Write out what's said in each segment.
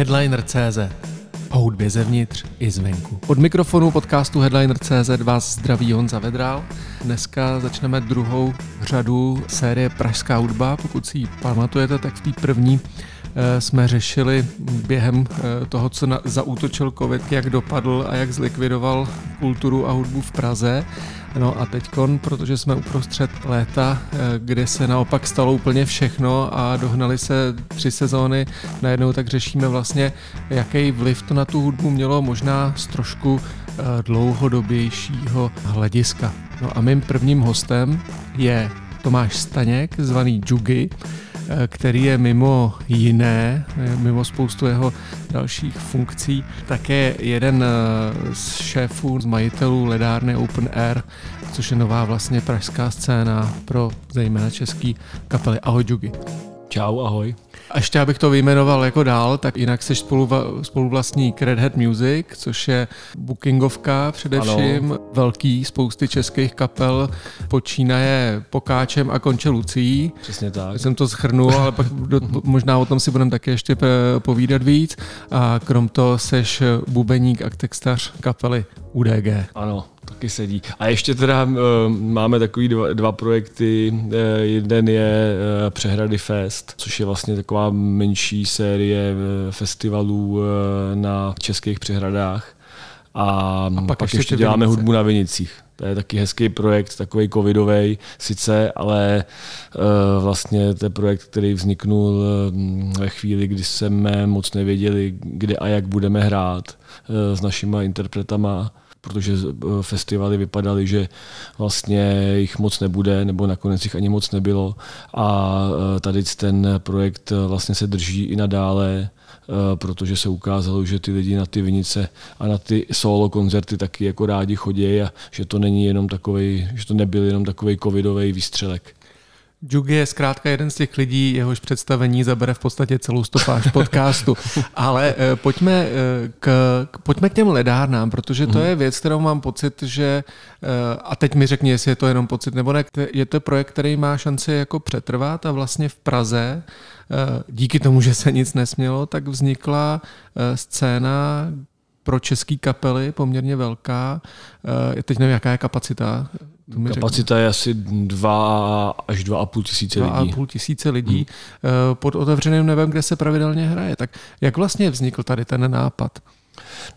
Headliner.cz o hudbě zevnitř i zvenku. Od mikrofonu podcastu Headliner.cz vás zdraví Honza Vedrál. Dneska začneme druhou řadu série Pražská hudba. Pokud si ji pamatujete, tak v té první jsme řešili během eh, toho, co na, zaútočil COVID, jak dopadl a jak zlikvidoval kulturu a hudbu v Praze. No a teďkon, protože jsme uprostřed léta, eh, kde se naopak stalo úplně všechno a dohnali se tři sezóny najednou, tak řešíme vlastně, jaký vliv to na tu hudbu mělo možná z trošku eh, dlouhodobějšího hlediska. No a mým prvním hostem je Tomáš Staněk, zvaný Jugi, Eh, který je mimo jiné, eh, mimo spoustu jeho dalších funkcí, také jeden eh, z šéfů, z majitelů ledárny Open Air, což je nová vlastně pražská scéna pro zejména český kapely. Ahoj Jugi. Čau, ahoj. A ještě abych to vyjmenoval jako dál, tak jinak jsi spoluvlastník Red Hat Music, což je bookingovka především, ano. velký spousty českých kapel, počínaje Pokáčem a konče Lucí. Přesně tak. Jsem to schrnul, ale pak do, možná o tom si budeme také ještě povídat víc. A krom toho seš bubeník a textař kapely UDG. Ano, taky sedí. A ještě teda uh, máme takový dva, dva projekty. Uh, jeden je uh, Přehrady Fest, což je vlastně taková menší série festivalů na českých přehradách. A, a pak, pak ještě děláme vinice. hudbu na Vinicích. To je taky hezký projekt, takový covidový sice, ale uh, vlastně to je projekt, který vzniknul uh, ve chvíli, kdy jsme moc nevěděli, kde a jak budeme hrát uh, s našima interpretama protože eh, festivaly vypadaly, že vlastně jich moc nebude, nebo nakonec jich ani moc nebylo. A eh, tady ten projekt eh, vlastně se drží i nadále, protože se ukázalo, že ty lidi na ty vinice a na ty solo koncerty taky jako rádi chodí a že to není jenom takový, že to nebyl jenom takový covidový výstřelek. Jugi je zkrátka jeden z těch lidí, jehož představení zabere v podstatě celou stopáž podcastu. Ale uh, pojďme, uh, k, pojďme k těm ledárnám, protože to mm. je věc, kterou mám pocit, že, uh, a teď mi řekni, jestli je to jenom pocit nebo ne, je to projekt, který má šanci jako přetrvat a vlastně v Praze díky tomu, že se nic nesmělo, tak vznikla scéna, pro český kapely poměrně velká. Teď nevím, jaká je kapacita Kapacita je asi 2 až 2,5 tisíce lidí. 2,5 tisíce lidí hmm. pod otevřeným nebem, kde se pravidelně hraje. Tak jak vlastně vznikl tady ten nápad?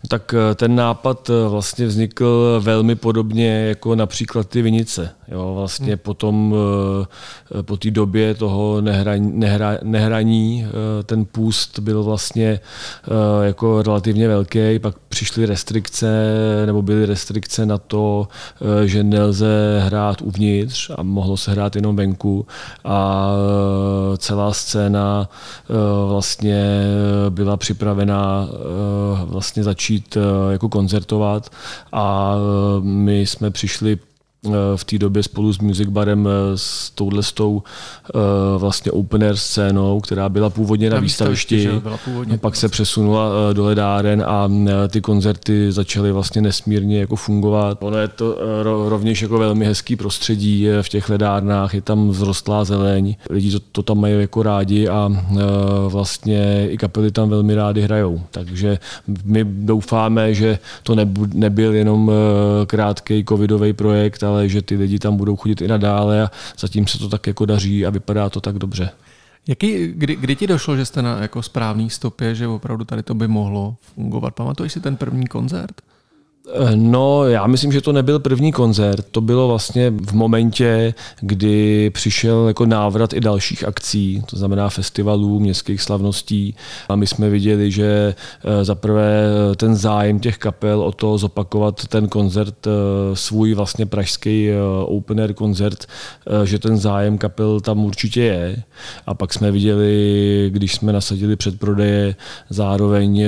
Tak eh, ten nápad eh, vlastně vznikl velmi podobně jako například ty vinice. Jo, vlastně hmm. potom eh, po té době toho nehraní, nehra, nehraní ten půst byl vlastně jako relativně velký, pak přišly restrikce, nebo byly restrikce na to, že nelze hrát uvnitř a mohlo se hrát jenom venku a celá scéna vlastně byla připravená vlastně začít eh, jako koncertovat. A eh, my jsme přišli v té době spolu s Music Barem eh, s touhle tou eh, vlastně open air scénou, která byla původně na, na výstavišti, původně pak se přesunula do ledáren a ty koncerty začaly vlastně nesmírně jako fungovat. Ono je to rovněž jako velmi hezký prostředí v těch ledárnách, je tam vzrostlá zeleň, lidi to, to tam mají jako rádi a vlastně i kapely tam velmi rádi hrajou. Takže my doufáme, že to nebyl jenom krátký covidový projekt, ale ale že ty lidi tam budou chodit i nadále a zatím se to tak jako daří a vypadá to tak dobře. Jaký, kdy, kdy ti došlo, že jste na jako správný stopě, že opravdu tady to by mohlo fungovat? Pamatuješ si ten první koncert? Eh, no, já myslím, že to nebyl první koncert. To bylo vlastně v momentě, kdy přišel jako návrat i dalších akcí, to znamená festivalů, městských slavností. A my jsme viděli, že eh, zaprvé eh, ten zájem těch kapel o to zopakovat ten koncert, svůj vlastně pražský open air koncert, že ten zájem kapel tam určitě je. A pak jsme viděli, když jsme nasadili předprodeje, zároveň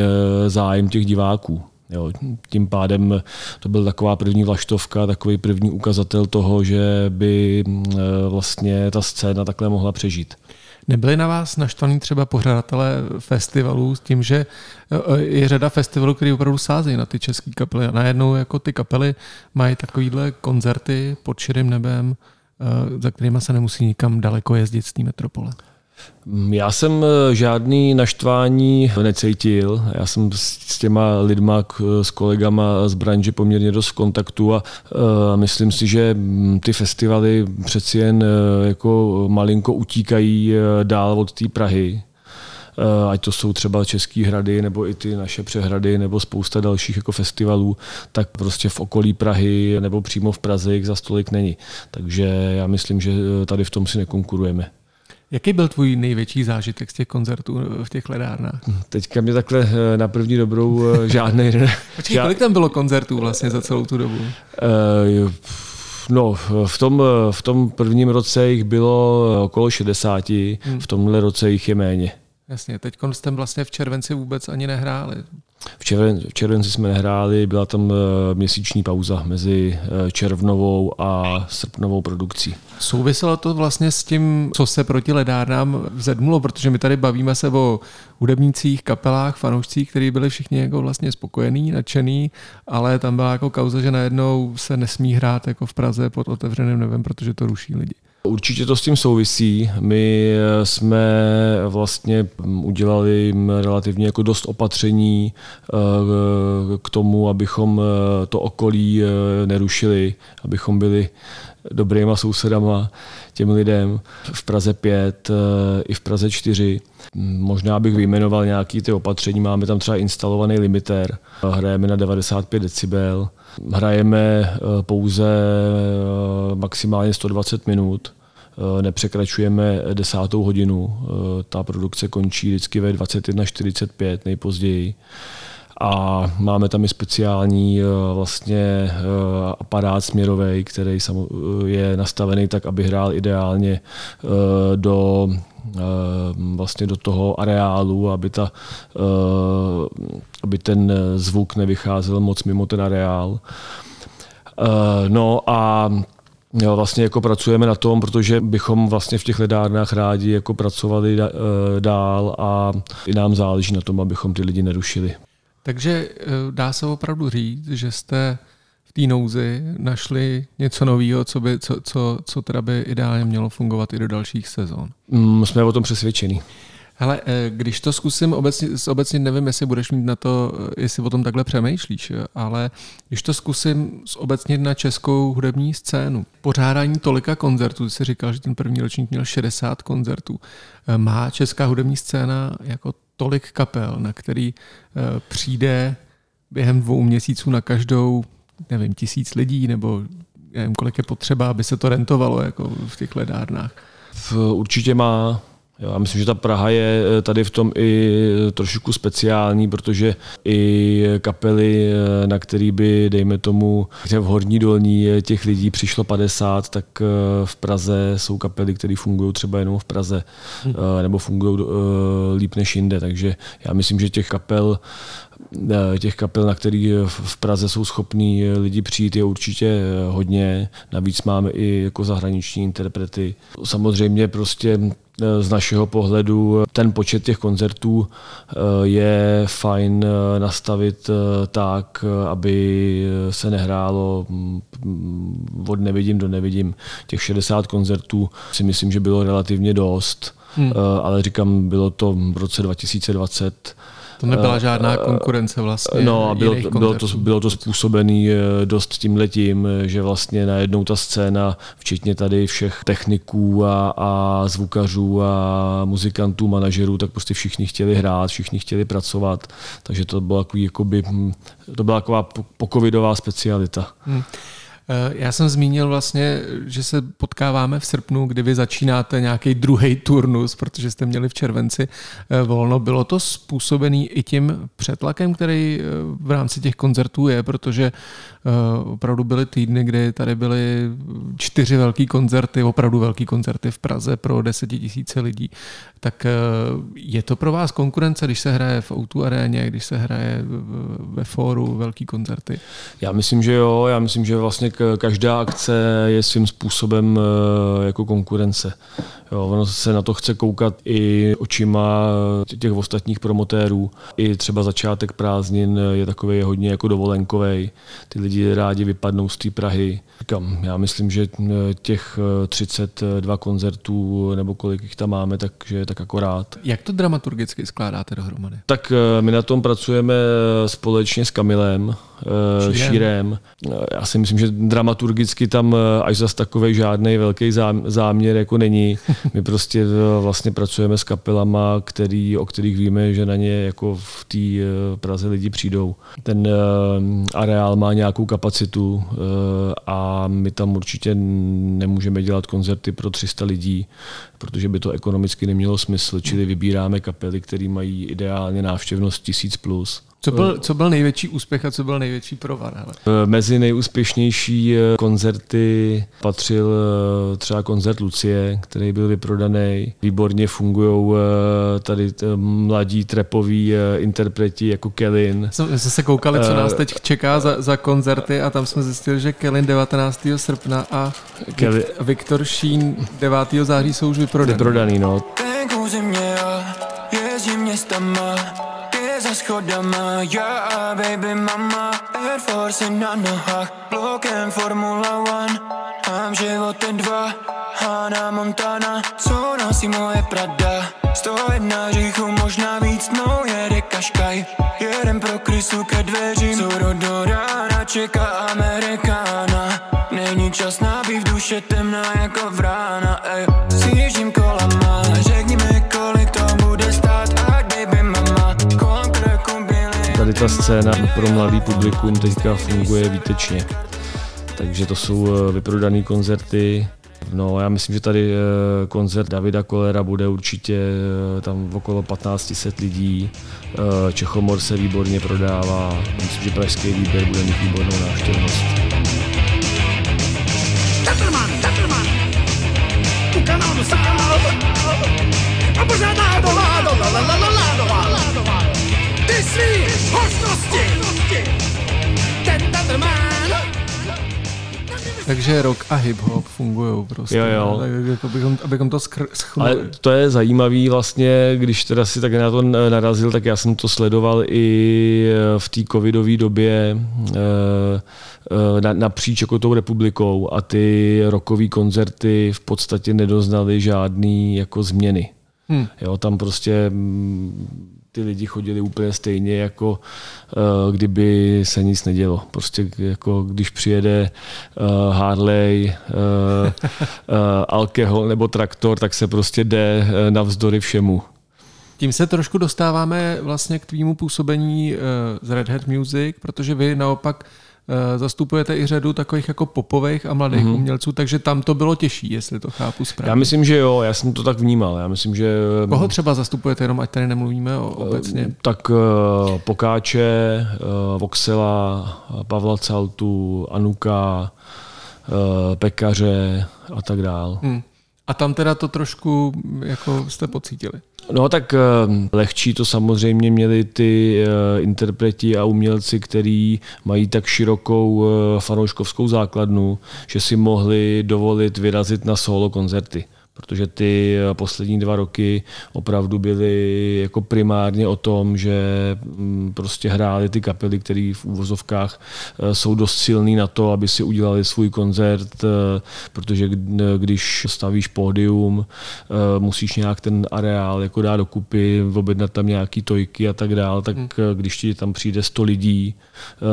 zájem těch diváků. Jo, tím pádem to byl taková první vlaštovka, takový první ukazatel toho, že by e, vlastně ta scéna takhle mohla přežít. Nebyli na vás naštvaní třeba pořadatelé festivalů s tím, že e, je řada festivalů, které opravdu sázejí na ty české kapely a najednou jako ty kapely mají takovýhle koncerty pod širým nebem, e, za kterými se nemusí nikam daleko jezdit z té metropole? Já jsem eh, žádný naštvání necítil. Já jsem s těma lidma, s kolegama z branže poměrně dost v kontaktu a uh, myslím si, že mm, ty festivaly přeci jen uh, jako malinko utíkají dál od té Prahy. Ať to jsou třeba Český hrady, nebo i ty naše přehrady, nebo spousta dalších jako festivalů, tak prostě v okolí Prahy nebo přímo v Praze jich za stolik není. Takže já myslím, že tady v tom si nekonkurujeme. Jaký byl tvůj největší zážitek z těch koncertů v těch ledárnách? Teďka mě takhle eh, na první dobrou eh, žádný. Počkej, žád... kolik tam bylo koncertů vlastně za celou tu dobu? Uh, No, v tom, v tom prvním roce jich bylo okolo 60, hmm. v tomhle roce jich je méně. Jasně, teď jste vlastně v červenci vůbec ani nehráli. V, červen, v červenci jsme nehráli, byla tam eh, měsíční pauza mezi eh, červnovou a srpnovou produkcí. Souviselo to vlastně s tím, co se proti ledárnám vzedmulo, protože my tady bavíme se o hudebnících, kapelách, fanoušcích, kteří byli všichni jako vlastně spokojení, nadšený, ale tam byla jako kauza, že najednou se nesmí hrát jako v Praze pod otevřeným nebem, protože to ruší lidi. Určitě to s tím souvisí. My eh, jsme vlastně udělali relativně jako dost opatření eh, k tomu, abychom eh, to okolí nerušili, abychom byli dobrýma sousedama těm lidem v Praze 5 i v Praze 4. Možná bych vyjmenoval nějaké ty opatření. Máme tam třeba instalovaný limitér. Hrajeme na 95 decibel. Hrajeme pouze maximálně 120 minut nepřekračujeme desátou hodinu. Eh, ta produkce končí vždycky ve 21.45 nejpozději. A máme tam i speciální eh, vlastně aparát směrový, který je nastavený tak, aby hrál ideálně do vlastně do toho areálu, aby, ta, aby ten zvuk nevycházel moc mimo ten areál. No a vlastně jako pracujeme na tom, protože bychom vlastně v těch ledárnách rádi jako pracovali eh, dál a i nám záleží na tom, abychom ty lidi nerušili. Takže eh, dá se opravdu říct, že jste v té nouzi našli něco nového, co, by, co, co, co teda by ideálně mělo fungovat i do dalších sezon. Mm, jsme o tom přesvědčení. Hele, eh, když to zkusím obecně, obecně nevím, jestli budeš mít na to, eh, jestli o tom takhle přemýšlíš, ale když to zkusím obecně na českou hudební scénu, pořádání tolika koncertů, ty jsi říkal, že ten první ročník měl 60 koncertů, eh, má česká hudební scéna jako tolik kapel, na který přijde během dvou měsíců na každou, nevím, tisíc lidí, nebo nevím, kolik je potřeba, aby se to rentovalo jako v těch ledárnách? Určitě má. Jo, já myslím, že ta Praha je eh, tady v tom i eh, trošku speciální, protože i kapely, eh, na který by, dejme tomu, v Horní dolní těch lidí přišlo 50, tak v Praze jsou kapely, které fungují třeba jenom v Praze, hmm. nebo fungují líp než jinde. Takže já myslím, že těch kapel těch kapel, na který v Praze jsou schopní lidi přijít, je určitě hodně. Navíc máme i jako zahraniční interprety. Samozřejmě prostě z našeho pohledu ten počet těch koncertů eh, je fajn eh, nastavit eh, tak, aby se nehrálo mm, od nevidím do nevidím. Těch 60 koncertů si myslím, že bylo relativně dost, hmm. ale říkám, bylo to v roce 2020 to nebyla žádná konkurence vlastně. No a bylo, bylo, to, bylo to způsobený dost tím letím, že vlastně najednou ta scéna, včetně tady všech techniků a, a zvukařů a muzikantů, manažerů, tak prostě všichni chtěli hrát, všichni chtěli pracovat, takže to byla, jakoby, hm, to byla taková pokovidová specialita. Hmm. Eh, já jsem zmínil vlastně, že se potkáváme v srpnu, kdy vy začínáte nějaký druhý turnus, protože jste měli v červenci eh, volno. Bylo to způsobený i tím přetlakem, který eh, v rámci těch koncertů je, protože opravdu byly týdny, kdy tady byly čtyři velký koncerty, opravdu velký koncerty v Praze pro desetitisíce lidí. Tak je to pro vás konkurence, když se hraje v Outu aréně, když se hraje ve fóru velký koncerty? Já myslím, že jo. Já myslím, že vlastně každá akce je svým způsobem jako konkurence. Jo, ono se na to chce koukat i očima těch ostatních promotérů. I třeba začátek prázdnin je takový hodně jako dovolenkový. Ty lidi rádi vypadnou z té Prahy. Říkám, já myslím, že těch 32 koncertů nebo kolik jich tam máme, takže je tak akorát. Jak to dramaturgicky skládáte dohromady? Tak eh, my na tom pracujeme společně s Kamilem, eh, Šírem. Šírem. Já si myslím, že dramaturgicky tam eh, až zas takový žádný velký záměr jako není. My prostě vlastně pracujeme s kapelama, který, o kterých víme, že na ně jako v té Praze lidi přijdou. Ten areál má nějakou kapacitu a my tam určitě nemůžeme dělat koncerty pro 300 lidí, protože by to ekonomicky nemělo smysl, čili vybíráme kapely, které mají ideálně návštěvnost 1000+. Plus. Co byl, co byl největší úspěch a co byl největší provar? Hele? Eh, mezi nejúspěšnější eh, koncerty patřil eh, třeba koncert Lucie, který byl vyprodaný. Výborně fungují tady mladí trepoví interpreti jako Kellin. My jsme se koukali, co nás teď čeká za, za koncerty a tam jsme zjistili, že Kellin 19. srpna a Kelly. Viktor Šín 9. září jsou už vyprodaný. Vyprodaný, no. Schodama Já a baby mama Air Force na nohách Blokem Formula One. Mám životem dva Hana Montana Co nosí moje Prada. Sto jedna říchu, možná víc No jede Kaškaj Jeden pro krysu ke dveřím Co do rána čeká Amerikána. Není čas na duše temná jako vrána ej. Kolama ta scéna pro mladý publikum teďka funguje výtečně. Takže to jsou eh, vyprodané koncerty. No, já myslím, že tady eh, koncert Davida Kolera bude určitě eh, tam okolo 1500 lidí. Čechomor se výborně prodává. Myslím, že pražský výběr bude mít výbornou návštěvnost. La la svý hostnosti. Ten takže rock a hip-hop fungují prostě. Jo, jo. Tak, jako bychom, abychom to schr- Ale to je zajímavý vlastně, když teda si tak na to narazil, tak já jsem to sledoval i eh, v té covidové době eh, eh, napříč jako tou republikou a ty rockové koncerty v podstatě nedoznaly žádný jako změny. Hmm. Jo, tam prostě mm, ty lidi chodili úplně stejně, jako uh, kdyby se nic nedělo. Prostě jako když přijede uh, Harley, uh, alkohol nebo traktor, tak se prostě jde navzdory všemu. Tím se trošku dostáváme vlastně k tvýmu působení z Red Hat Music, protože vy naopak Eh, zastupujete i řadu takových jako popových a mladých mm-hmm. umělců, takže tam to bylo těžší, jestli to chápu správně. Já myslím, že jo, já jsem to tak vnímal. Já myslím, že... Koho mm, třeba zastupujete, jenom ať tady nemluvíme o, obecně? Eh, tak uh, Pokáče, Voxela, Pavla Caltu, Anuka, Pekaře a tak dál. Hmm. A tam teda to trošku jako jste pocítili? No tak eh, lehčí to samozřejmě měli ty eh, interpreti a umělci, kteří mají tak širokou eh, fanouškovskou základnu, že si mohli dovolit vyrazit na solo koncerty protože ty poslední dva roky opravdu byly jako primárně o tom, že mm, prostě hrály ty kapely, které v úvozovkách eh, jsou dost silný na to, aby si udělali svůj koncert, eh, protože když stavíš pódium, eh, musíš nějak ten areál jako dát dokupy, objednat tam nějaký tojky a tak dál, tak hmm. když ti tam přijde 100 lidí,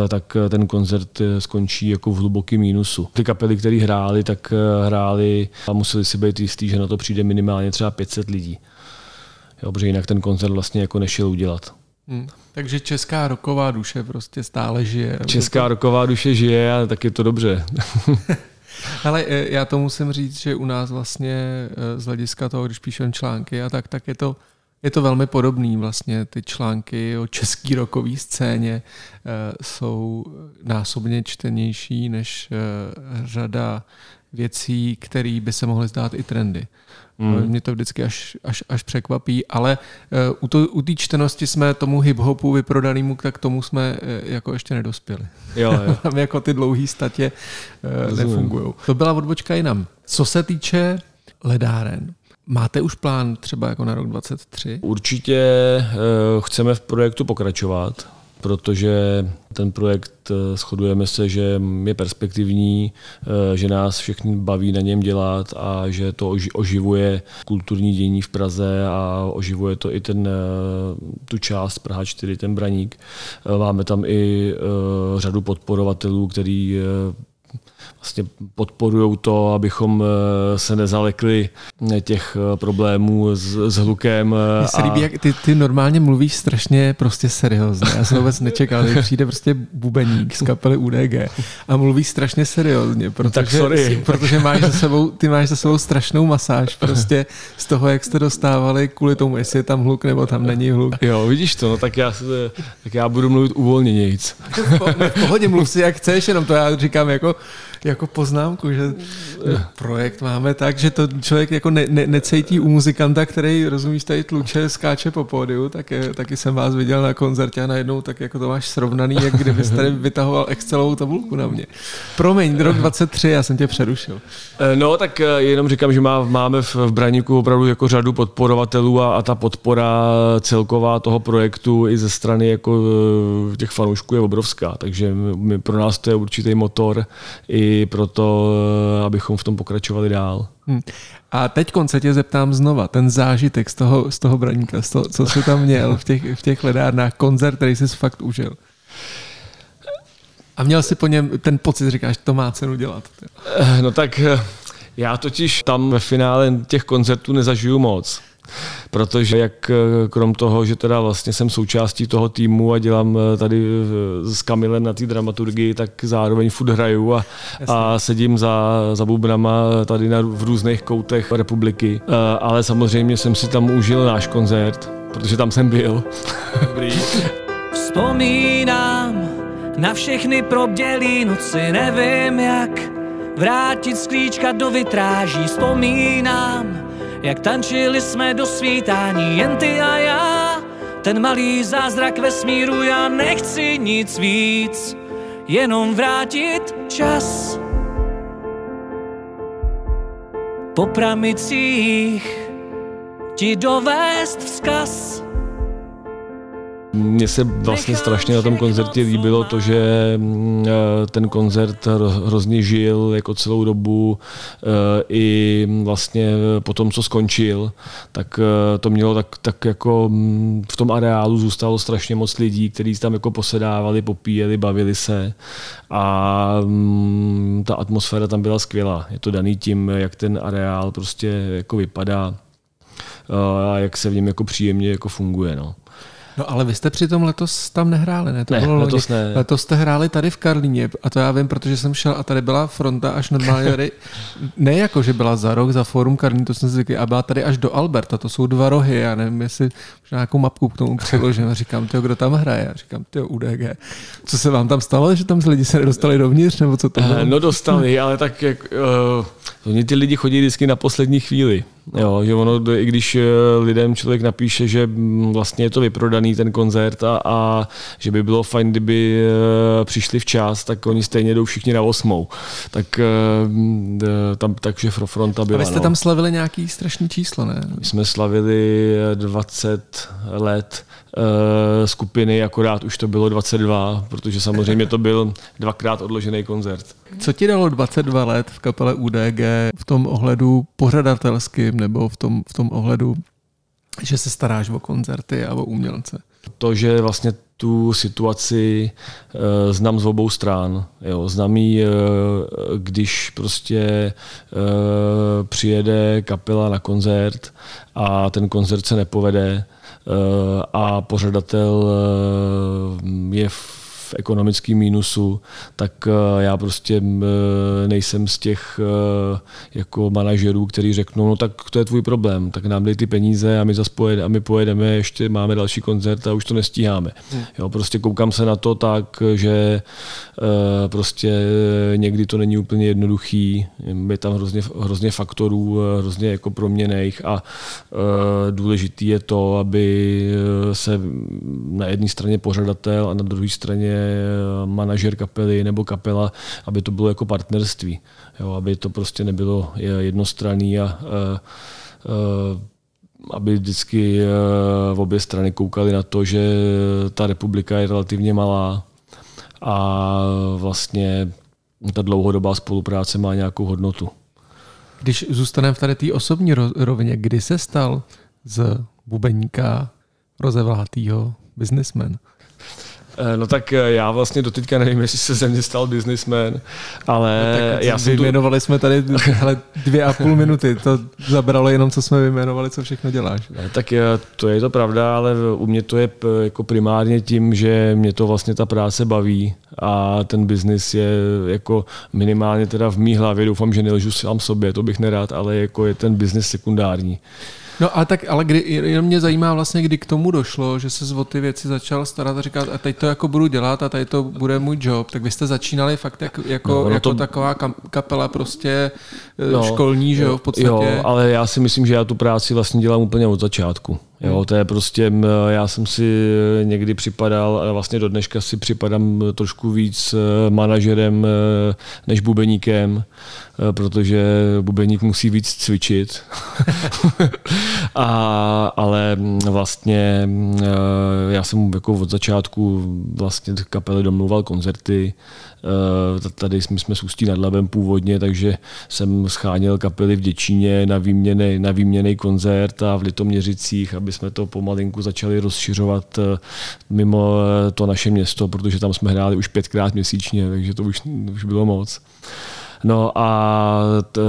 tak ten koncert skončí jako v hlubokém mínusu. Ty kapely, které hrály, tak hrály a museli si být jistý, že na to přijde minimálně třeba 500 lidí. Jo, protože jinak ten koncert vlastně jako nešel udělat. Hmm. Takže česká roková duše prostě stále žije. Česká roková duše žije a tak je to dobře. Ale e, já to musím říct, že u nás vlastně e, z hlediska toho, když píšem články a tak, tak je to, je to velmi podobný vlastně. Ty články o český rokový scéně e, jsou násobně čtenější než řada věcí, které by se mohly zdát i trendy. Mm. Mě to vždycky až, až, až překvapí, ale uh, u té čtenosti jsme tomu hip-hopu vyprodanému, tak tomu jsme uh, jako ještě nedospěli. Jo, jo. Tam jako ty dlouhé statě uh, nefungují. To byla odbočka jinam. Co se týče ledáren, Máte už plán třeba jako na rok 23? Určitě uh, chceme v projektu pokračovat protože ten projekt eh, shodujeme se, že je perspektivní, eh, že nás všechny baví na něm dělat a že to oživuje kulturní dění v Praze a oživuje to i ten, tu část Praha 4, ten Braník. Máme tam i řadu podporovatelů, který vlastně podporují to, abychom eh, se nezalekli těch eh, problémů s, s hlukem. Eh, Mně se a... líbí, jak ty, ty normálně mluvíš strašně prostě seriózně. Já jsem vůbec nečekal, že přijde prostě bubeník z kapely UDG a mluví strašně seriózně, protože, tak sorry. protože máš za sebou, ty máš za sebou strašnou masáž prostě z toho, jak jste dostávali kvůli tomu, jestli je tam hluk nebo tam není hluk. Jo, vidíš to, no, tak, já, tak já budu mluvit uvolněnějíc. v pohodě, mluv si jak chceš, jenom to já říkám jako jako poznámku, že projekt máme tak, že to člověk jako ne, ne, necejtí u muzikanta, který, rozumíš, tady tluče, skáče po pódiu, tak je, taky jsem vás viděl na koncertě a najednou tak jako to máš srovnaný, jak kdybyste tady vytahoval Excelovou tabulku na mě. Promiň, rok 23, já jsem tě přerušil. Eh, no, tak eh, jenom říkám, že má, máme v, v Braníku opravdu jako řadu podporovatelů a, a ta podpora celková toho projektu i ze strany jako eh, těch fanoušků je obrovská, takže my, pro nás to je určitý motor i pro to, eh, abychom v tom pokračovali dál. Hmm. A teď se tě zeptám znova, ten zážitek z toho, z toho braníka, z toho, co jsi tam měl v těch, v těch ledárnách, koncert, který jsi fakt užil. A měl jsi po něm ten pocit, říkáš, to má cenu dělat. Eh, no tak eh, já totiž tam ve finále těch koncertů nezažiju moc protože jak eh, krom toho, že teda vlastně jsem součástí toho týmu a dělám eh, tady eh, s Kamilem na té dramaturgii, tak zároveň furt hraju a, a sedím za, za bubnama tady na, v různých koutech republiky. Ale samozřejmě jsem si tam užil náš koncert, protože tam jsem byl. Dobrý. Vzpomínám na všechny probdělý noci, nevím jak vrátit sklíčka do vitráží. Vzpomínám jak tančili jsme do svítání, jen ty a já. Ten malý zázrak vesmíru, já nechci nic víc, jenom vrátit čas. Po pramicích ti dovést vzkaz. Mně se vlastně strašně na tom koncertě líbilo to, že mm, eh, ten koncert hrozně žil jako celou dobu eh, i vlastně po tom, co skončil, tak eh, to mělo tak, tak jako mm, v tom areálu zůstalo strašně moc lidí, kteří tam jako posedávali, popíjeli, bavili se a mm, ta atmosféra tam byla skvělá. Je to daný tím, jak ten areál prostě jako vypadá a jak se v něm jako příjemně jako funguje. No. No ale vy jste přitom letos tam nehráli, ne? To ne, bylo letos ne. Letos jste hráli tady v Karlíně a to já vím, protože jsem šel a tady byla fronta až normálně tady, ne jako, že byla za rok, za Fórum Karlín, to jsem si říkal, a byla tady až do Alberta, to jsou dva rohy, já nevím, jestli možná nějakou mapku k tomu přiložím a říkám, ty, kdo tam hraje? A říkám, ty UDG. Co se vám tam stalo, že tam lidi se nedostali dovnitř, nebo co to bylo? No dostali, ale tak jak, uh, oni ty lidi chodí vždycky na poslední chvíli. Jo, že ono, i když eh, lidem člověk napíše, že mm, vlastně je to vyprodaný ten koncert a, a že by bylo fajn, kdyby eh, přišli včas, tak oni stejně jdou všichni na osmou. Tak eh, tam, takže fronta byla. Ale jste no. tam slavili nějaký strašný číslo, ne? My jsme slavili 20 let skupiny, akorát už to bylo 22, protože samozřejmě to byl dvakrát odložený koncert. Co ti dalo 22 let v kapele UDG v tom ohledu pořadatelským nebo v tom, v tom ohledu, že se staráš o koncerty a o umělce? To, že vlastně tu situaci e, znám z obou stran. Jo. Znám ji, e, když prostě e, přijede kapela na koncert a ten koncert se nepovede a pořadatel e, je v ekonomickém mínusu, tak já prostě nejsem z těch jako manažerů, který řeknou, no tak to je tvůj problém, tak nám dej ty peníze a my zase pojedeme, a my pojedeme, ještě máme další koncert a už to nestíháme. Hmm. Jo, prostě koukám se na to tak, že prostě někdy to není úplně jednoduchý, je tam hrozně, hrozně faktorů, hrozně jako proměných a důležitý je to, aby se na jedné straně pořadatel a na druhé straně manažer kapely nebo kapela, aby to bylo jako partnerství, jo, aby to prostě nebylo jednostranný a, a, a aby vždycky v obě strany koukali na to, že ta republika je relativně malá a vlastně ta dlouhodobá spolupráce má nějakou hodnotu. Když zůstaneme v tady té osobní rovině, kdy se stal z bubeníka rozevlátýho businessman? Eh, no tak eh, já vlastně doteďka nevím, jestli se ze mě stal businessman, ale no, tak já jsem vyjmenovali tu... jsme tady hele, dvě a půl minuty, to zabralo jenom, co jsme vyjmenovali, co všechno děláš. Ne, tak to je to pravda, ale u mě to je jako primárně tím, že mě to vlastně ta práce baví a ten biznis je jako minimálně teda v mý hlavě, doufám, že nelžu sám sobě, to bych nerád, ale jako je ten biznis sekundární. No a tak, ale kdy, jenom mě zajímá vlastně, kdy k tomu došlo, že se o ty věci začal starat a říkat, a teď to jako budu dělat a tady to bude můj job, tak vy jste začínali fakt jak, jako, no, jako to... taková kapela prostě eh, no, školní, že jo, v podstatě. Jo, ale já si myslím, že já tu práci vlastně dělám úplně od začátku. Jo, hmm. to je prostě, já jsem si někdy připadal, ale vlastně do dneška si připadám trošku víc eh, manažerem eh, než bubeníkem, eh, protože bubeník musí víc cvičit. A, ale vlastně já jsem jako od začátku vlastně kapely domluval koncerty, Eh, tady jsme, jsme s Ústí nad Labem původně, takže jsem scháněl kapely v Děčíně na výměný, na výměný koncert a v Litoměřicích, aby jsme to pomalinku začali rozšiřovat eh, mimo eh, to naše město, protože tam jsme hráli už pětkrát měsíčně, takže to už, už bylo moc. No a t,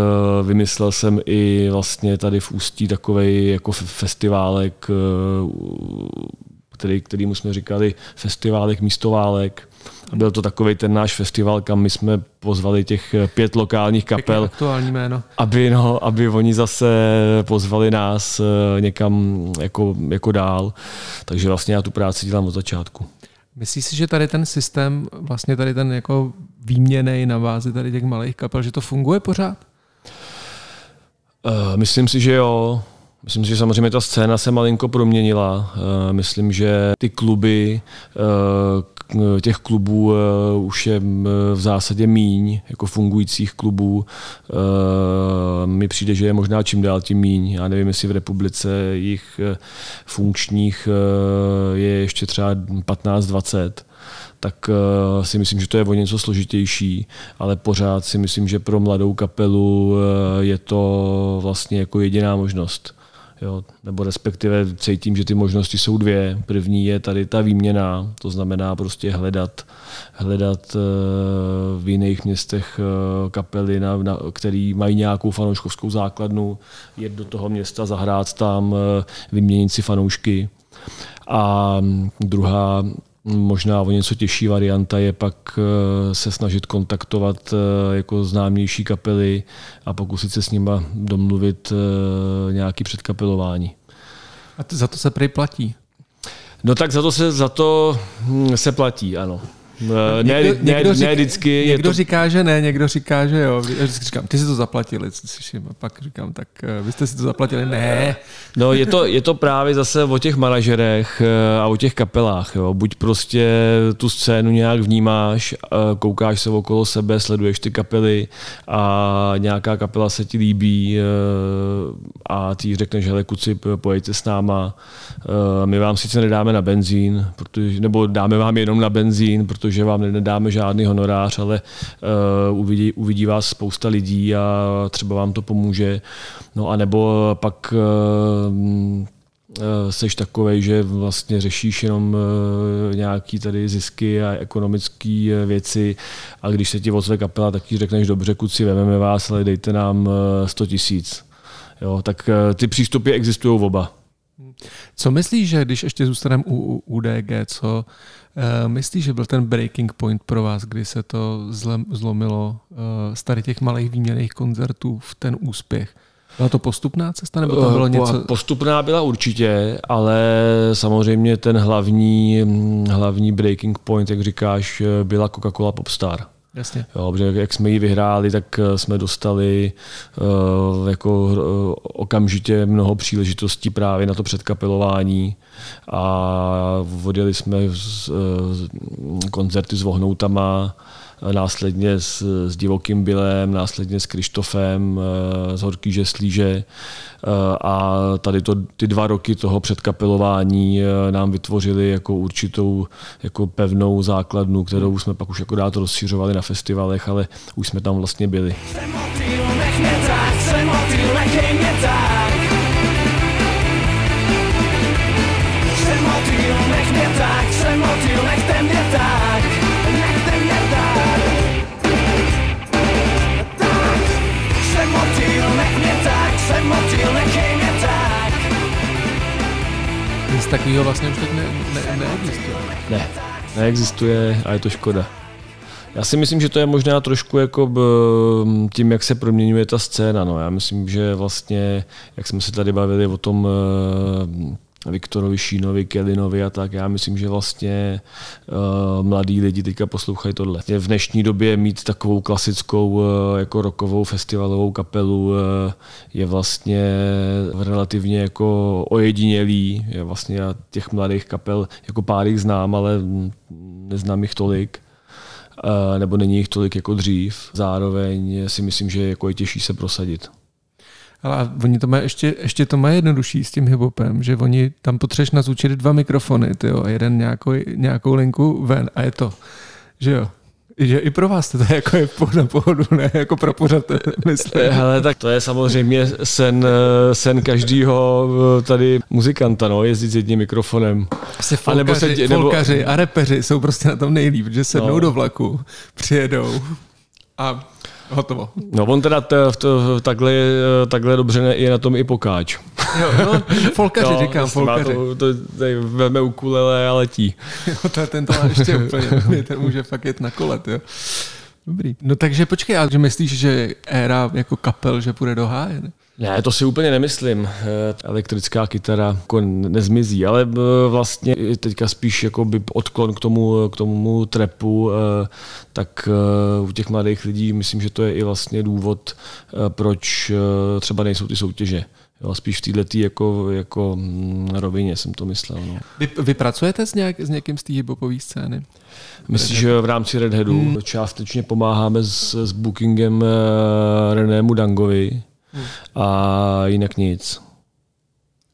vymyslel jsem i vlastně tady v Ústí takový jako festiválek, který, kterýmu jsme říkali festiválek místoválek, a byl to takový ten náš festival, kam my jsme pozvali těch pět lokálních kapel. aktuální jméno. Aby, no, aby oni zase pozvali nás eh, někam jako, jako dál. Takže vlastně já tu práci dělám od začátku. Myslíš si, že tady ten systém, vlastně tady ten jako výměnej na bázi tady těch malých kapel, že to funguje pořád? Uh, myslím si, že jo. Myslím si, že samozřejmě ta scéna se malinko proměnila. Uh, myslím, že ty kluby, uh, těch klubů eh, už je v zásadě míň, jako fungujících klubů. Mi přijde, že je možná čím dál tím míň. Já nevím, jestli v republice jich funkčních je ještě třeba 15-20 tak si myslím, že to je o něco složitější, ale pořád si myslím, že pro mladou kapelu je to vlastně jako jediná možnost. Jo, nebo respektive cítím, že ty možnosti jsou dvě. První je tady ta výměna, to znamená prostě hledat, hledat eh, v jiných městech eh, kapely, na, na, který mají nějakou fanouškovskou základnu, jet do toho města, zahrát tam, eh, vyměnit si fanoušky. A mm, druhá Možná o něco těžší varianta je pak eh, se snažit kontaktovat eh, jako známější kapely a pokusit se s nima domluvit eh, nějaký předkapelování. A za to se prej platí? No tak za to se, za to hm, se platí, ano. Ne, někdo, ne, někdo ne, ne vždycky. Někdo to... říká, že ne, někdo říká, že jo. Já vždycky říkám, ty si to zaplatili, slyším. A pak říkám, tak eh, vy jste si to zaplatili, ne. No je to, je to právě zase o těch manažerech eh, a o těch kapelách. Jo. Buď prostě tu scénu nějak vnímáš, eh, koukáš se okolo sebe, sleduješ ty kapely a nějaká kapela se ti líbí a ty řekneš, hele kuci, pojďte s náma. My vám sice nedáme na benzín, protože, nebo dáme vám jenom na benzín, protože protože vám nedáme žádný honorář, ale uh, uvidí, uvidí vás spousta lidí a třeba vám to pomůže. No a nebo pak uh, seš takovej, že vlastně řešíš jenom nějaký tady zisky a ekonomické věci a když se ti ozve kapela, tak ti řekneš, dobře, kuci, vememe vás, ale dejte nám 100 tisíc. Jo, tak ty přístupy existují oba. Co myslíš, že když ještě zůstaneme u, UDG, co uh, myslíš, že byl ten breaking point pro vás, kdy se to zlem, zlomilo uh, z tady těch malých výměných koncertů v ten úspěch? Byla to postupná cesta, nebo to bylo něco? Postupná byla určitě, ale samozřejmě ten hlavní, hlavní breaking point, jak říkáš, byla Coca-Cola Popstar. Jasně. Jo, protože jak jsme ji vyhráli, tak eh, jsme dostali uh, jako uh, okamžitě mnoho příležitostí právě na to předkapelování a odjeli jsme z, uh, koncerty s Vohnoutama, následně s, s Divokým Bylem, následně s Krištofem, z Horký Žeslíže a tady to, ty dva roky toho předkapelování nám vytvořili jako určitou jako pevnou základnu, kterou jsme pak už jako dát rozšiřovali na festivalech, ale už jsme tam vlastně byli. Jsem takového vlastně už teď ne, ne, neexistuje. Ne, neexistuje a je to škoda. Já si myslím, že to je možná trošku jako tím, jak se proměňuje ta scéna. No. Já myslím, že vlastně, jak jsme se tady bavili o tom eh, Viktorovi Šínovi, Kelinovi a tak. Já myslím, že vlastně uh, mladí lidi teďka poslouchají tohle. V dnešní době mít takovou klasickou uh, jako rokovou festivalovou kapelu uh, je vlastně relativně jako ojedinělý. Je vlastně já těch mladých kapel jako pár jich znám, ale neznám jich tolik nebo není jich tolik jako dřív. Zároveň si myslím, že jako je těžší se prosadit. Ale oni to mají ještě, ještě to mají jednodušší s tím hiphopem, že oni tam potřebuješ nazvučit dva mikrofony, tyjo, a jeden nějakou, nějakou linku ven a je to. Že jo? že i pro vás to je jako je na pohodu, ne jako pro pořad, myslím. Hele, tak to je samozřejmě sen, sen každého eh, tady muzikanta, no, jezdit s jedním mikrofonem. Se folkaři, a, nebo se, nebo... folkaři a repeři jsou prostě na tom nejlíp, že sednou no. do vlaku, přijedou a Hotovo. No on teda t, to, takhle, takhle dobře je na tom i pokáč. Jo, no, folkaři no, říkám, folkaři. To, to, to veme ukulele a letí. Jo, to je ten to má ještě úplně, ten může fakt jet na kolet, jo. Dobrý. No takže počkej, ale že myslíš, že éra jako kapel, že půjde do háje? Ne? Ne, to si úplně nemyslím. Eh, elektrická kytara jako nezmizí, ale eh, vlastně teďka spíš jako by odklon k tomu, k tomu trepu, eh, tak u těch mladých lidí myslím, že to je i vlastně důvod, proč třeba nejsou ty soutěže. Jo, spíš v této jako, jako mm, rovině jsem to myslel. No. Vy, vy pracujete s, nějak, s někým z té hiphopové scény? Myslím, že v rámci Redheadu hmm. částečně pomáháme s, s bookingem Renému Dangovi, Hmm. A jinak nic.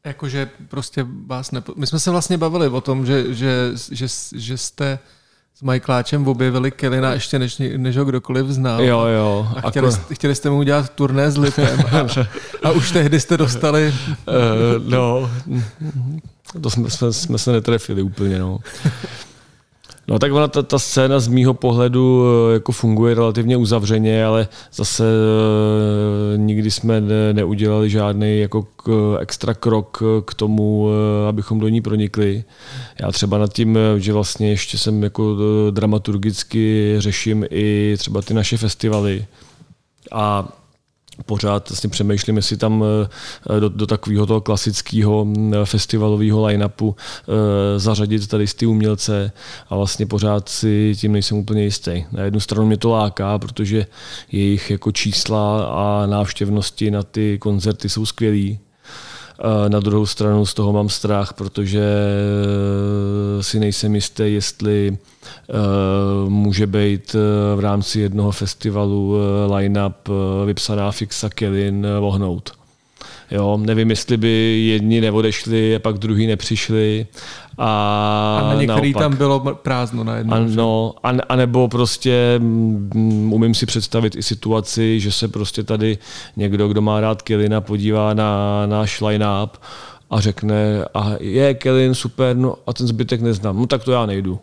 Jakože prostě vás nepo... My jsme se vlastně bavili o tom, že, že, že, že jste s Michaeláčem objevili Kelina ještě než, než ho kdokoliv znal. Jo, jo. A chtěli, Ako... chtěli jste mu udělat turné s Lipem a, a už tehdy jste dostali... Uh, no, to jsme, jsme, jsme se netrefili úplně, no. No tak ona, ta, ta scéna z mýho pohledu eh, jako funguje relativně uzavřeně, ale zase e, nikdy jsme ne, neudělali žádný jako k, extra krok eh, k tomu, e, abychom do ní pronikli. Já třeba nad tím, že vlastně ještě jsem jako dramaturgicky řeším i třeba ty naše festivaly a pořád vlastně přemýšlím, jestli tam eh, do, do takového toho klasického mm, festivalového line-upu eh, zařadit tady ty umělce a vlastně pořád si tím nejsem úplně jistý. Na jednu stranu mě to láká, protože jejich jako čísla a návštěvnosti na ty koncerty jsou skvělý, na druhou stranu z toho mám strach, protože eh, si nejsem jistý, jestli eh, může být eh, v rámci jednoho festivalu line-up vypsaná fixa Kevin vohnout. Jo, nevím, jestli by jedni neodešli a pak druhý nepřišli. A, a na některý naopak. tam bylo prázdno na jednom. Ano, a, a nebo prostě um, umím si představit i situaci, že se prostě tady někdo, kdo má rád Kelina, podívá na náš line-up a řekne, a je Kelin super, no a ten zbytek neznám, no tak to já nejdu.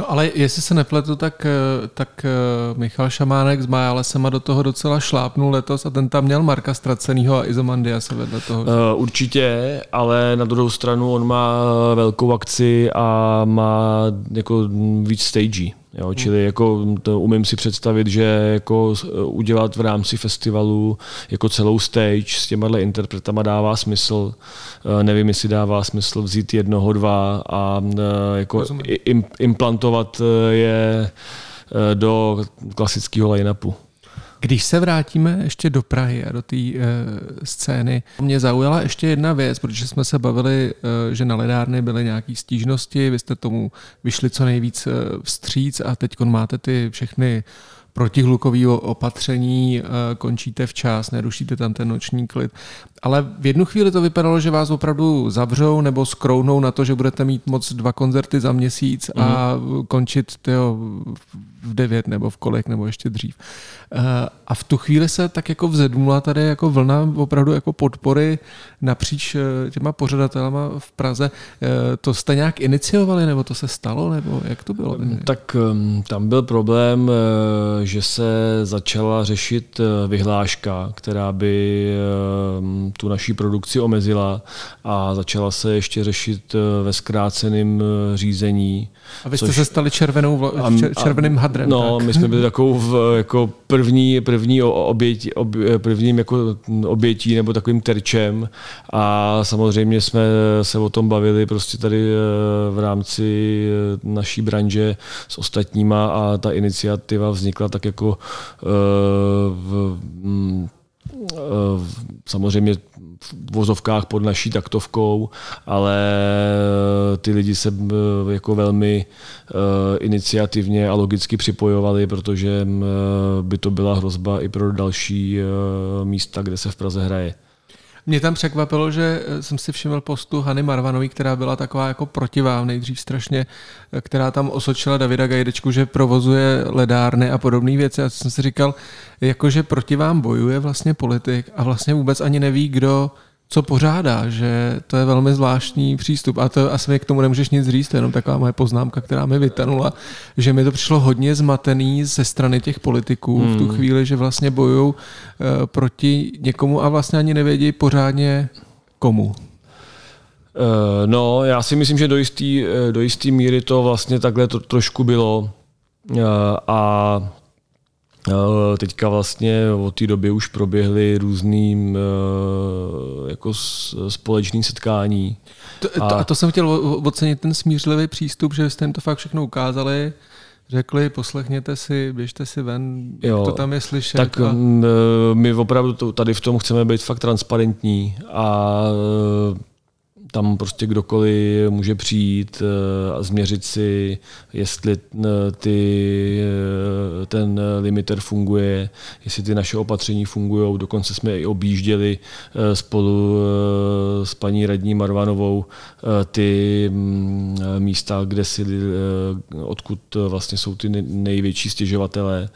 No ale jestli se nepletu, tak, eh, tak eh, Michal Šamánek z Majále Sema do toho docela šlápnul letos a ten tam měl Marka Ztracenýho a Izomandia se vedle toho. Uh, určitě, ale na druhou stranu on má velkou akci a má jako víc stagí. Jo, hmm. čili jako to umím si představit, že jako udělat v rámci festivalu jako celou stage s těma interpretama dává smysl. Nevím, jestli dává smysl vzít jednoho, dva a jako implantovat je do klasického line-upu. Když se vrátíme ještě do Prahy a do té e, scény, mě zaujala ještě jedna věc, protože jsme se bavili, e, že na ledárny byly nějaké stížnosti, vy jste tomu vyšli co nejvíc e, vstříc a teď máte ty všechny protihlukové opatření, končíte včas, nerušíte tam ten noční klid. Ale v jednu chvíli to vypadalo, že vás opravdu zavřou nebo skrouhnou na to, že budete mít moc dva koncerty za měsíc a mm. končit tyjo, v devět nebo v kolik nebo ještě dřív. Eh, a v tu chvíli se tak jako vzedmula tady jako vlna opravdu jako podpory napříč eh, těma pořadatelama v Praze. Eh, to jste nějak iniciovali nebo to se stalo nebo jak to bylo? Tak ehm, tam byl problém, že se začala řešit vyhláška, která by ehm, tu naší produkci omezila a začala se ještě řešit ve zkráceném řízení. A vy jste což, se stali červenou, vla, červeným hadrem. No, tak. my jsme byli takovou v, jako první, první oběť, ob, prvním jako obětí nebo takovým terčem a samozřejmě jsme se o tom bavili prostě tady eh, v rámci eh, naší branže s ostatníma a ta iniciativa vznikla tak jako eh, v, mm, samozřejmě v vozovkách pod naší taktovkou, ale ty lidi se jako velmi iniciativně a logicky připojovali, protože by to byla hrozba i pro další místa, kde se v Praze hraje. Mě tam překvapilo, že eh, jsem si všiml postu Hany Marvanový, která byla taková jako proti vám nejdřív strašně, eh, která tam osočila Davida Gajdečku, že provozuje ledárny a podobné věci. A jsem si říkal, jakože proti vám bojuje vlastně politik a vlastně vůbec ani neví, kdo co pořádá, že to je velmi zvláštní přístup a to asi mi k tomu nemůžeš nic říct, to je jenom taková moje poznámka, která mi vytanula, že mi to přišlo hodně zmatený ze strany těch politiků hmm. v tu hmm. chvíli, že vlastně bojují uh, proti někomu a vlastně ani nevědí pořádně komu. Uh, no, já si myslím, že do jistý, do jistý míry to vlastně takhle to trošku bylo. A Eh, teďka vlastně od té doby už proběhly různý eh, jako společný setkání. To, to, a to jsem chtěl ocenit ten smířlivý přístup, že jste jim to fakt všechno ukázali, řekli, poslechněte si, běžte si ven, jo, to tam je slyšet. Tak a... Eh, my opravdu tady v tom chceme být fakt transparentní a tam prostě kdokoliv může přijít eh, a změřit si, jestli eh, ty, eh, ten limiter funguje, jestli ty naše opatření fungují. Dokonce jsme i objížděli spolu s paní radní Marvanovou ty mm, místa, kde si, odkud vlastně jsou ty největší stěžovatelé.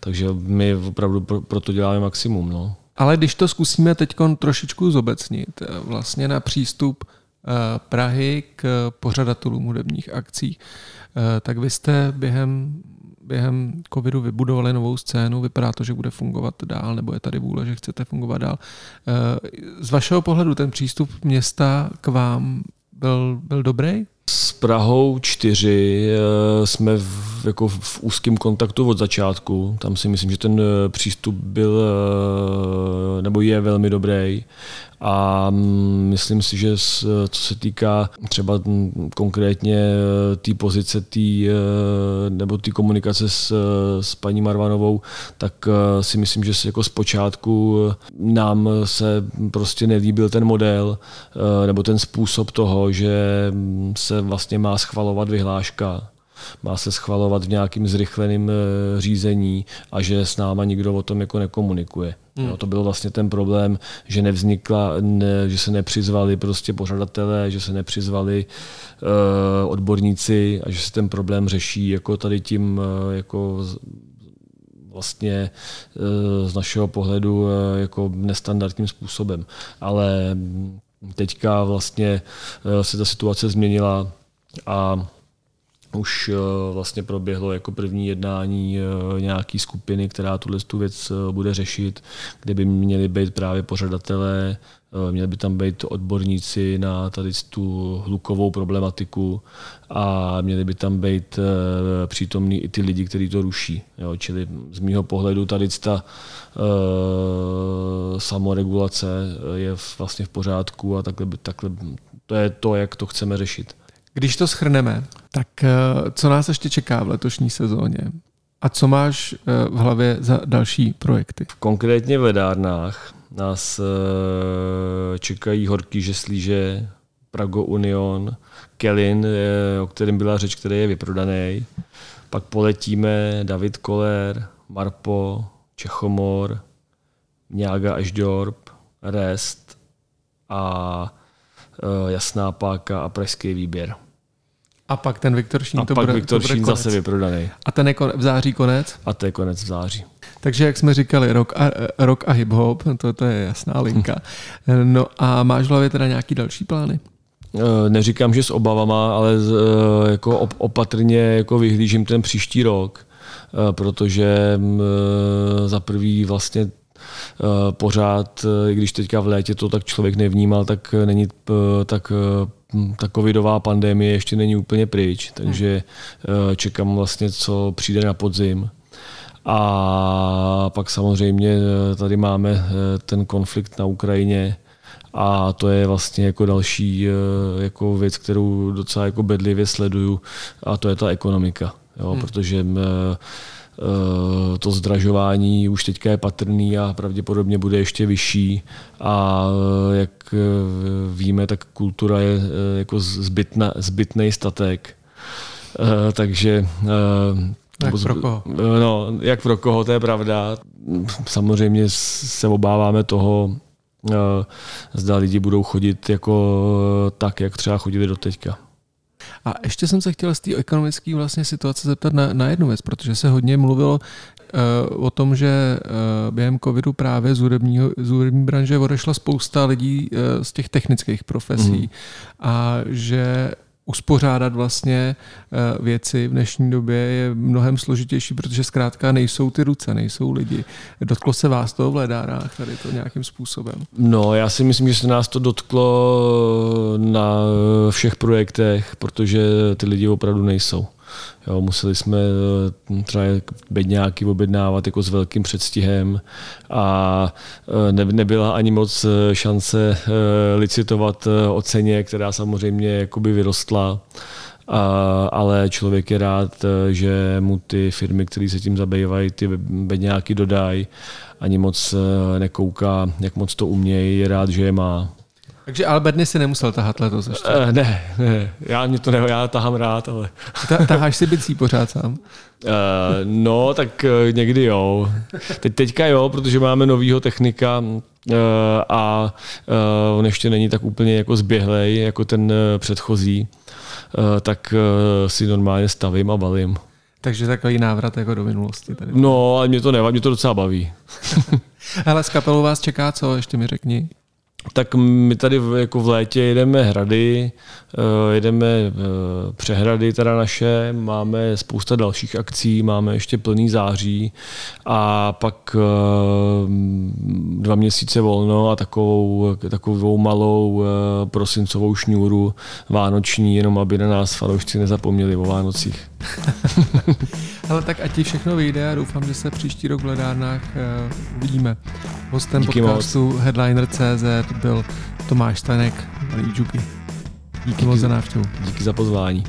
Takže my opravdu pro to děláme maximum. No. Ale když to zkusíme teď trošičku zobecnit, vlastně na přístup Eh, Prahy k pořadatelům hudebních akcí, eh, tak vy jste během, během covidu vybudovali novou scénu, vypadá to, že bude fungovat dál, nebo je tady vůle, že chcete fungovat dál. Eh, z vašeho pohledu ten přístup města k vám byl, byl dobrý? S Prahou 4 jsme v, jako v úzkém kontaktu od začátku. Tam si myslím, že ten přístup byl nebo je velmi dobrý. A mm, myslím si, že co se týká třeba konkrétně e, té pozice tý, e, nebo té komunikace s, s paní Marvanovou, tak e, si myslím, že jako zpočátku nám se prostě nelíbil ten model nebo ten způsob toho, že se vlastně má schvalovat vyhláška má se schvalovat v nějakým zrychleném řízení a že s náma nikdo o tom jako nekomunikuje. Hmm. Jo, to byl vlastně ten problém, že nevznikla, ne, že se nepřizvali prostě pořadatelé, že se nepřizvali uh, odborníci a že se ten problém řeší jako tady tím uh, jako vlastně uh, z našeho pohledu uh, jako nestandardním způsobem. Ale teďka vlastně uh, se ta situace změnila a už vlastně proběhlo jako první jednání nějaký skupiny, která tuhle tu věc bude řešit, kde by měli být právě pořadatelé Eh, měli by tam být odborníci na tady tu hlukovou problematiku a měli by tam být eh, přítomní i ty lidi, kteří to ruší. Jo, čili z mého pohledu tady ta uh, samoregulace je vlastně v pořádku a takhle, takhle to je to, jak to chceme řešit. Když to schrneme, tak co nás ještě čeká v letošní sezóně? A co máš v hlavě za další projekty? Konkrétně v ledárnách nás eh, čekají horký žeslíže, Prago Union, Kelin, eh, o kterém byla řeč, který je vyprodaný. Pak poletíme David Koller, Marpo, Čechomor, Mňága Ažďorb, Rest a eh, Jasná páka a Pražský výběr. A pak ten Viktor Šín, a to pak bude, Viktor to bude Šín konec. zase vyprodaný. A ten je v září konec? A to je konec v září. Takže jak jsme říkali, rock a, rock a hip-hop, to, to je jasná linka. No a máš v hlavě teda nějaký další plány? Eh, neříkám, že s obavama, ale eh, jako opatrně jako vyhlížím ten příští rok, eh, protože mm, za prvý vlastně pořád, i když teďka v létě to tak člověk nevnímal, tak není tak ta covidová pandemie ještě není úplně pryč, takže čekám vlastně, co přijde na podzim. A pak samozřejmě tady máme ten konflikt na Ukrajině, a to je vlastně jako další jako věc, kterou docela jako bedlivě sleduju a to je ta ekonomika. Jo, hmm. Protože to zdražování už teďka je patrný a pravděpodobně bude ještě vyšší a jak víme, tak kultura je jako zbytna, zbytný statek. Takže jak pro koho? No, jak pro koho, to je pravda. Samozřejmě se obáváme toho, zda lidi budou chodit jako tak, jak třeba chodili do teďka. A ještě jsem se chtěl z té ekonomické vlastně situace zeptat na, na jednu věc, protože se hodně mluvilo uh, o tom, že uh, během covidu právě z, hudebního, z hudební branže odešla spousta lidí uh, z těch technických profesí mm. a že uspořádat vlastně eh, věci v dnešní době je mnohem složitější, protože zkrátka nejsou ty ruce, nejsou lidi. Dotklo se vás to v ledárách tady to nějakým způsobem? No, já si myslím, že se nás to dotklo na všech projektech, protože ty lidi opravdu nejsou. Jo, museli jsme eh, třeba bedňáky objednávat jako s velkým předstihem a eh, ne, nebyla ani moc eh, šance licitovat o ceně, která samozřejmě jakoby vyrostla. A, ale člověk je rád, že mu ty firmy, které se tím zabývají, ty bedňáky dodají, ani moc nekouká, jak moc to umějí, je rád, že je má. Takže Albertny si nemusel tahat letos ještě? Uh, ne, ne, já mě to ne, já tahám rád, ale... Ta, taháš si bicí pořád sám? Uh, no, tak uh, někdy jo. Teď, teďka jo, protože máme novýho technika uh, a uh, on ještě není tak úplně jako zběhlej, jako ten uh, předchozí, uh, tak uh, si normálně stavím a balím. Takže takový návrat jako do minulosti. Tady. No, ale mě to nevadí, mě to docela baví. Ale z kapelou vás čeká co, ještě mi řekni tak my tady v, jako v létě jedeme hrady, uh, jedeme uh, přehrady teda naše, máme spousta dalších akcí, máme ještě plný září a pak uh, dva měsíce volno a takovou, takovou malou prosincovou šňůru vánoční, jenom aby na nás fanoušci nezapomněli o Vánocích. Ale tak ať ti všechno vyjde a doufám, že se příští rok v ledárnách uh, uvidíme. Hostem Díky podcastu moc. Headliner.cz byl Tomáš Stanek, Malý Díky, Díky moc za návštěvu. Díky za pozvání.